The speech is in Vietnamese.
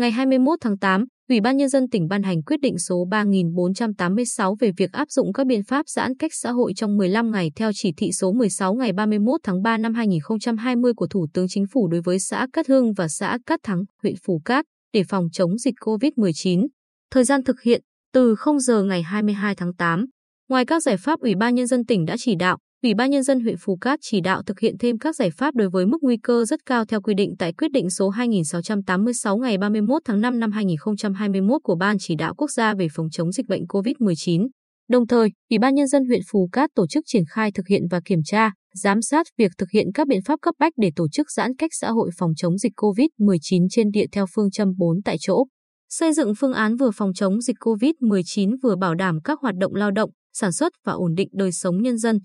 Ngày 21 tháng 8, Ủy ban Nhân dân tỉnh ban hành quyết định số 3486 về việc áp dụng các biện pháp giãn cách xã hội trong 15 ngày theo chỉ thị số 16 ngày 31 tháng 3 năm 2020 của Thủ tướng Chính phủ đối với xã Cát Hương và xã Cát Thắng, huyện Phú Cát để phòng chống dịch COVID-19. Thời gian thực hiện từ 0 giờ ngày 22 tháng 8. Ngoài các giải pháp Ủy ban Nhân dân tỉnh đã chỉ đạo, Ủy ban Nhân dân huyện Phú Cát chỉ đạo thực hiện thêm các giải pháp đối với mức nguy cơ rất cao theo quy định tại quyết định số 2686 ngày 31 tháng 5 năm 2021 của Ban Chỉ đạo Quốc gia về phòng chống dịch bệnh COVID-19. Đồng thời, Ủy ban Nhân dân huyện Phú Cát tổ chức triển khai thực hiện và kiểm tra, giám sát việc thực hiện các biện pháp cấp bách để tổ chức giãn cách xã hội phòng chống dịch COVID-19 trên địa theo phương châm 4 tại chỗ. Xây dựng phương án vừa phòng chống dịch COVID-19 vừa bảo đảm các hoạt động lao động, sản xuất và ổn định đời sống nhân dân,